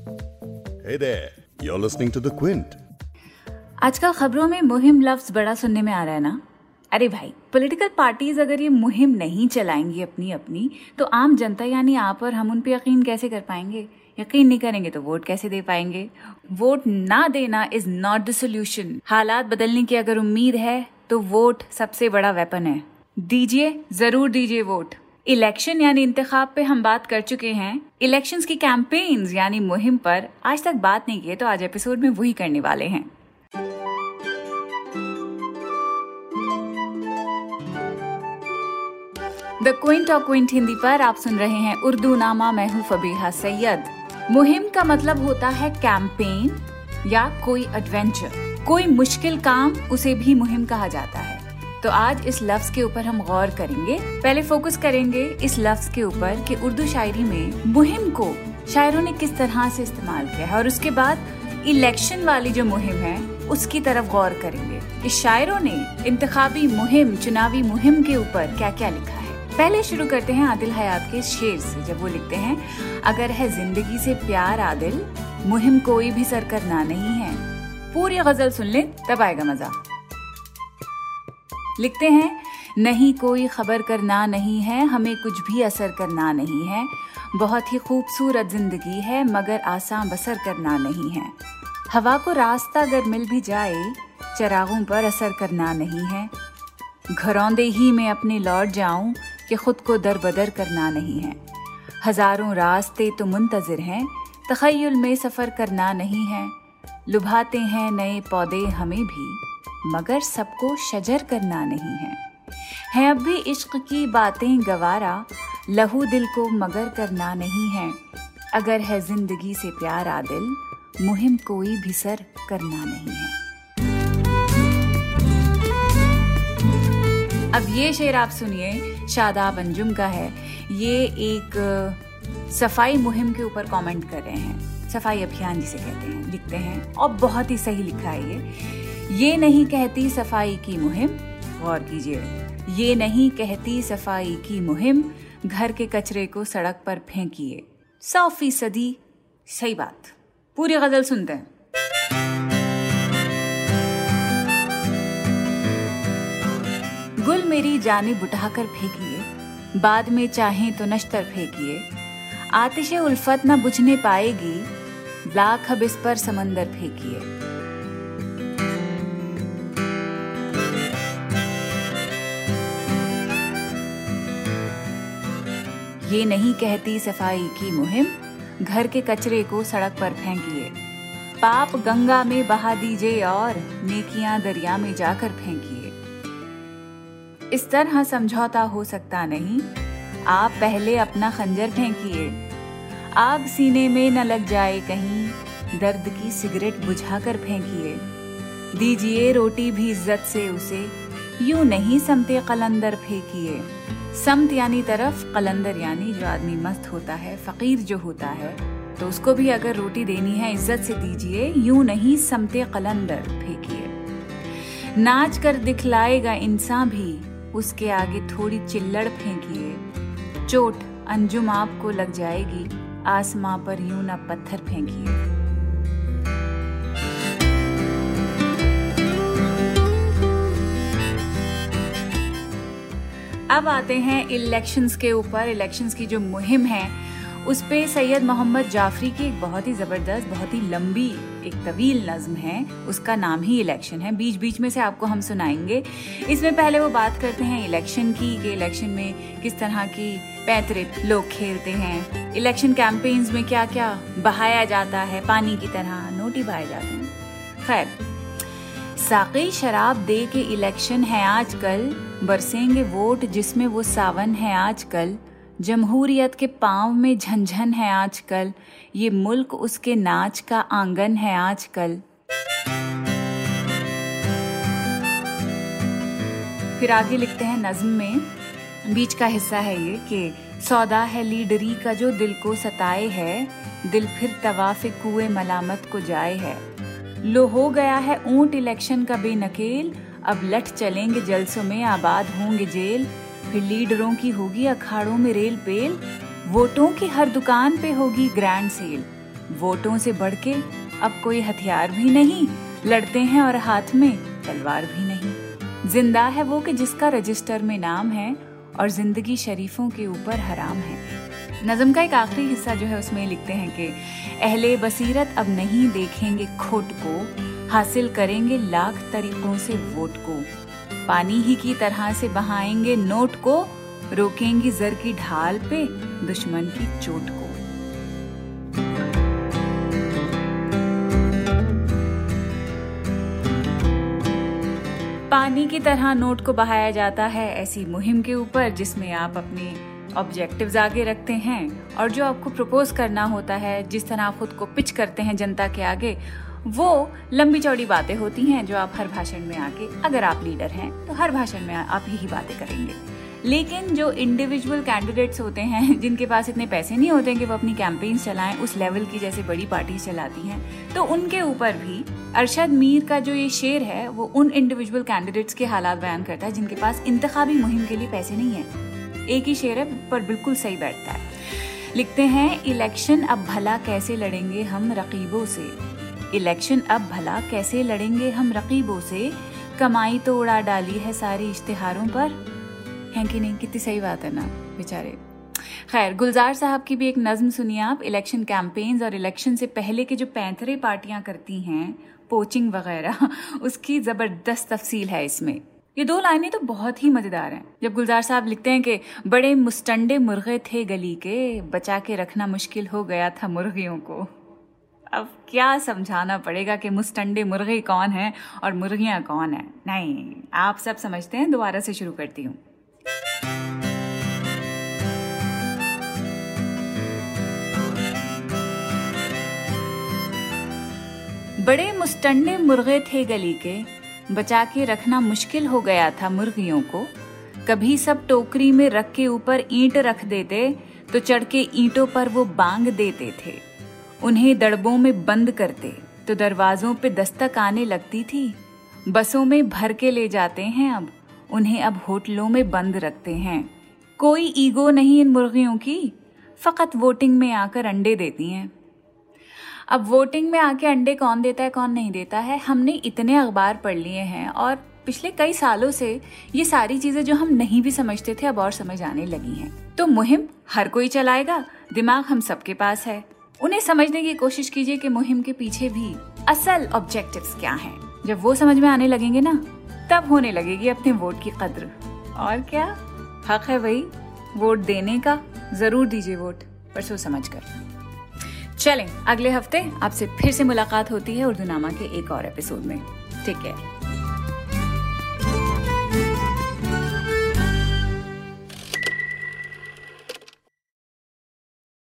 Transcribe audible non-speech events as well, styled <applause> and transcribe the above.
Hey there, you're listening to The Quint. आजकल खबरों में मुहिम लफ्ज बड़ा सुनने में आ रहा है ना? अरे भाई पॉलिटिकल पार्टीज़ अगर ये मुहिम नहीं चलाएँगी अपनी अपनी तो आम जनता यानी आप और हम उन पे यकीन कैसे कर पाएँगे? यकीन नहीं करेंगे तो वोट कैसे दे पाएँगे? वोट ना देना इज़ नॉट द सोल्यूशन हालात बदलने की अगर उम्मीद है तो वोट सबसे बड़ा वेपन है। दीजिए ज़रूर दीजिए वोट। इलेक्शन यानी इंतखाब पे हम बात कर चुके हैं। इलेक्शंस की कैंपेन्स यानी मुहिम पर आज तक बात नहीं की तो आज एपिसोड में वही करने वाले हैं। The Quint of Quint Hindi पर आप सुन रहे हैं उर्दू नामा मैं हूँ फबीहा सैयद। मुहिम का मतलब होता है कैंपेन या कोई एडवेंचर कोई मुश्किल काम उसे भी मुहिम कहा जाता है। तो आज इस लफ्ज के ऊपर हम गौर करेंगे। पहले फोकस करेंगे इस लफ्ज के ऊपर कि उर्दू शायरी में मुहिम को शायरों ने किस तरह से इस्तेमाल किया है और उसके बाद इलेक्शन वाली जो मुहिम है, उसकी तरफ़ गौर करेंगे इस शायरों ने इंतखाबी मुहिम, चुनावी मुहिम के ऊपर क्या क्या लिखा है। पहले शुरू करते हैं आदिल हयात के शेर से, जब वो लिखते हैं, अगर है ज़िंदगी से प्यार आदिल, मुहिम कोई भी सर करना नहीं है। पूरी गज़ल सुन ले, तब आएगा मज़ा। लिखते हैं, नहीं कोई खबर करना नहीं है, हमें कुछ भी असर करना नहीं है। बहुत ही खूबसूरत ज़िंदगी है, मगर आसान बसर करना नहीं है। हवा को रास्ता अगर मिल भी जाए, चरागों पर असर करना नहीं है। घरौंदे ही में अपने लौट जाऊँ, कि खुद को दर बदर करना नहीं है। हज़ारों रास्ते तो मुंतजर हैं, तखयल में सफ़र करना नहीं है। लुभाते हैं नए पौधे हमें भी। मगर सबको शजर करना नहीं है। है अब भी इश्क की बातें गवारा, लहू दिल को मगर करना नहीं है। अगर है ज़िंदगी से प्यार आदिल, मुहिम कोई भी सर करना नहीं है। अब ये शेर आप सुनिए शादाब अंजुम का है। ये एक, सफ़ाई मुहिम के ऊपर कमेंट कर रहे हैं। सफ़ाई अभियान जिसे कहते हैं, लिखते हैं। और बहुत ही सही लिखा है ये। ये नहीं कहती सफ़ाई की मुहिम, गौर कीजिए। ये नहीं कहती सफ़ाई की मुहिम, घर के कचरे को सड़क पर फेंकिए। सौ फ़ीसदी, सही बात। पूरी गज़ल सुनते हैं। गुल मेरी जाने बुटाकर फेंकिए, बाद में चाहे तो नश्तर फेंकिए। आतिश उल्फत न बुझने पाएगी लाख अब इस पर समंदर फेंकिए। ये नहीं कहती सफ़ाई की मुहिम, घर के कचरे को सड़क पर फेंकिए। पाप गंगा में बहा दीजिए और नेकियाँ दरिया में जाकर फेंकिए। इस तरह समझौता हो सकता नहीं। आप पहले अपना खंजर फेंकिए। आग सीने में न लग जाए कहीं, दर्द की सिगरेट बुझाकर फेंकिए। दीजिए रोटी भी इज़्ज़त से उसे, यूँ नहीं समते कलंदर फेंकिए। समत यानी तरफ़, कलंदर यानी जो आदमी मस्त होता है, फकीर जो होता है तो उसको भी अगर रोटी देनी है, इज़्ज़त से दीजिए, यूँ नहीं समते कलंदर, फेंकिए। नाच कर दिखलाएगा इंसान भी, उसके आगे थोड़ी चिल्लड़ फेंकिए। चोट, अंजुम आपको लग जाएगी, आसमां पर यूँ ना पत्थर फेंकिए। अब आते हैं इलेक्शंस के ऊपर इलेक्शंस की जो मुहिम है, उस पे सैयद मोहम्मद जाफरी की एक बहुत ही ज़बरदस्त, बहुत ही लंबी एक तवील नज्म है। उसका नाम ही इलेक्शन है। बीच बीच में से आपको हम सुनाएँगे। इसमें पहले वो बात करते हैं इलेक्शन की, कि इलेक्शन में किस तरह की पैतृक लोग खेलते हैं। इलेक्शन कैंपेन्स में क्या क्या बहाया जाता है, पानी की तरह, नोटी बहाए जाते हैं। खैर साकी शराब दे के इलेक्शन है आजकल, बरसेंगे वोट जिसमें वो सावन है आजकल। जमहूरियत के पाँव में झंझन है आजकल, ये मुल्क उसके नाच का आँगन है आजकल। फिर आगे लिखते हैं नज्म में, बीच का हिस्सा है ये कि सौदा है लीडरी का जो दिल को सताए है, दिल फिर तवाफ कुएँ मलामत को जाए है। लो हो गया है, ऊँट इलेक्शन का बेनकेल। अब लट चलेंगे, जलसों में आबाद होंगे जेल। फिर लीडरों की होगी अखाड़ों में रेल पेल। वोटों की हर दुकान पे होगी ग्रैंड सेल वोटों से बढ़ के अब कोई हथियार भी नहीं। लड़ते हैं और हाथ में तलवार भी नहीं। ज़िंदा है वो कि जिसका रजिस्टर में नाम है और ज़िंदगी शरीफों के ऊपर हराम है। नज़म का एक आखिरी हिस्सा जो है उसमें लिखते हैं कि अहले बसीरत अब नहीं देखेंगे खोट को, हासिल करेंगे लाख तरीकों से वोट को। पानी ही की तरह से बहाएँगे नोट को, रोकेंगी जर की ढाल पे दुश्मन की चोट को। पानी की तरह नोट को बहाया जाता है ऐसी मुहिम के ऊपर जिसमें आप अपने ऑब्जेक्टिव्स आगे रखते हैं और जो आपको प्रपोज करना होता है, जिस तरह आप खुद को पिच करते हैं जनता के आगे, वो लंबी चौड़ी बातें होती हैं जो आप हर भाषण में आके अगर आप लीडर हैं तो हर भाषण में आप यही बातें करेंगे। लेकिन जो इंडिविजुअल कैंडिडेट्स होते हैं, जिनके पास इतने पैसे नहीं होते कि वो अपनी कैंपेन्स चलाएँ, उस लेवल की जैसे बड़ी पार्टी चलाती हैं तो उनके ऊपर भी अरशद मीर का जो ये शेर है, वो उन इंडिविजुअल कैंडिडेट्स के हालात बयान करता है, जिनके पास इंतखाबी मुहिम के लिए पैसे नहीं है। एक ही शेर है, पर बिल्कुल सही बैठता है। लिखते हैं, इलेक्शन अब भला कैसे लड़ेंगे हम रकीबों से? इलेक्शन अब भला कैसे लड़ेंगे हम रकीबों से? कमाई तो उड़ा डाली है सारी इश्तेहारों पर। है कि नहीं? कितनी सही बात है ना, बेचारे। खैर, गुलजार साहब की भी एक नज्म सुनिए आप, इलेक्शन कैंपेन्स और इलेक्शन से पहले के जो पैंथरे पार्टियाँ करती हैं, पोचिंग वगैरह, <laughs> उसकी ज़बरदस्त तफसील है इसमें। ये दो लाइनें तो बहुत ही मज़ेदार हैं। जब गुलजार साहब लिखते हैं कि बड़े मुस्टंडे मुर्गे थे गली के, बचा के रखना मुश्किल हो गया था मुर्गियों को। अब क्या समझाना पड़ेगा कि मुस्टंडे मुर्गे कौन हैं और मुर्गियाँ कौन हैं? नहीं, आप सब समझते हैं, दोबारा से शुरू करती हूँ। बड़े मुस्टंडे मुर्गे थे गली के बचा के रखना मुश्किल हो गया था मुर्गियों को। कभी सब टोकरी में रख के ऊपर ईंट रख देते तो चढ़ के ईंटों पर वो बांग देते थे। उन्हें दड़बों में बंद करते तो दरवाजों पे दस्तक आने लगती थी। बसों में भर के ले जाते हैं अब, उन्हें अब होटलों में बंद रखते हैं। कोई ईगो नहीं इन मुर्गियों की, फकत वोटिंग में आकर अंडे देती हैं। अब वोटिंग में आके अंडे कौन देता है, कौन नहीं देता है, हमने इतने अखबार पढ़ लिए हैं और पिछले कई सालों से ये सारी चीज़ें जो हम नहीं भी समझते थे, अब और समझ आने लगी हैं। तो मुहिम हर कोई चलाएगा, दिमाग हम सबके पास है। उन्हें समझने की कोशिश कीजिए कि मुहिम के पीछे भी असल ऑब्जेक्टिव्स क्या हैं। जब वो समझ में आने लगेंगे ना, तब होने लगेगी अपने वोट की कद्र। और क्या? हक है वही वोट देने का, ज़रूर दीजिए वोट पर सोच समझ कर चलें, अगले हफ़्ते आपसे फिर से मुलाकात होती है उर्दू नामा के एक और एपिसोड में। ठीक है।